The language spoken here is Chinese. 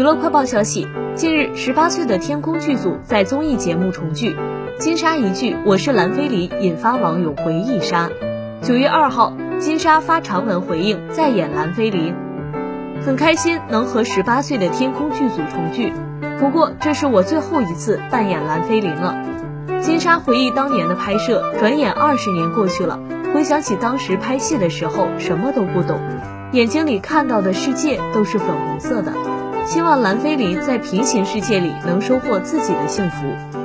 娱乐快报消息，近日，十八岁的天空剧组在综艺节目重聚，金莎一句“我是蓝菲林”引发网友回忆杀。九月二号，金莎发长文回应再演蓝菲林，很开心能和十八岁的天空剧组重聚，不过这是我最后一次扮演蓝菲林了。金莎回忆当年的拍摄，转眼二十年过去了，回想起当时拍戏的时候，什么都不懂，眼睛里看到的世界都是粉红色的。希望兰菲林在平行世界里能收获自己的幸福。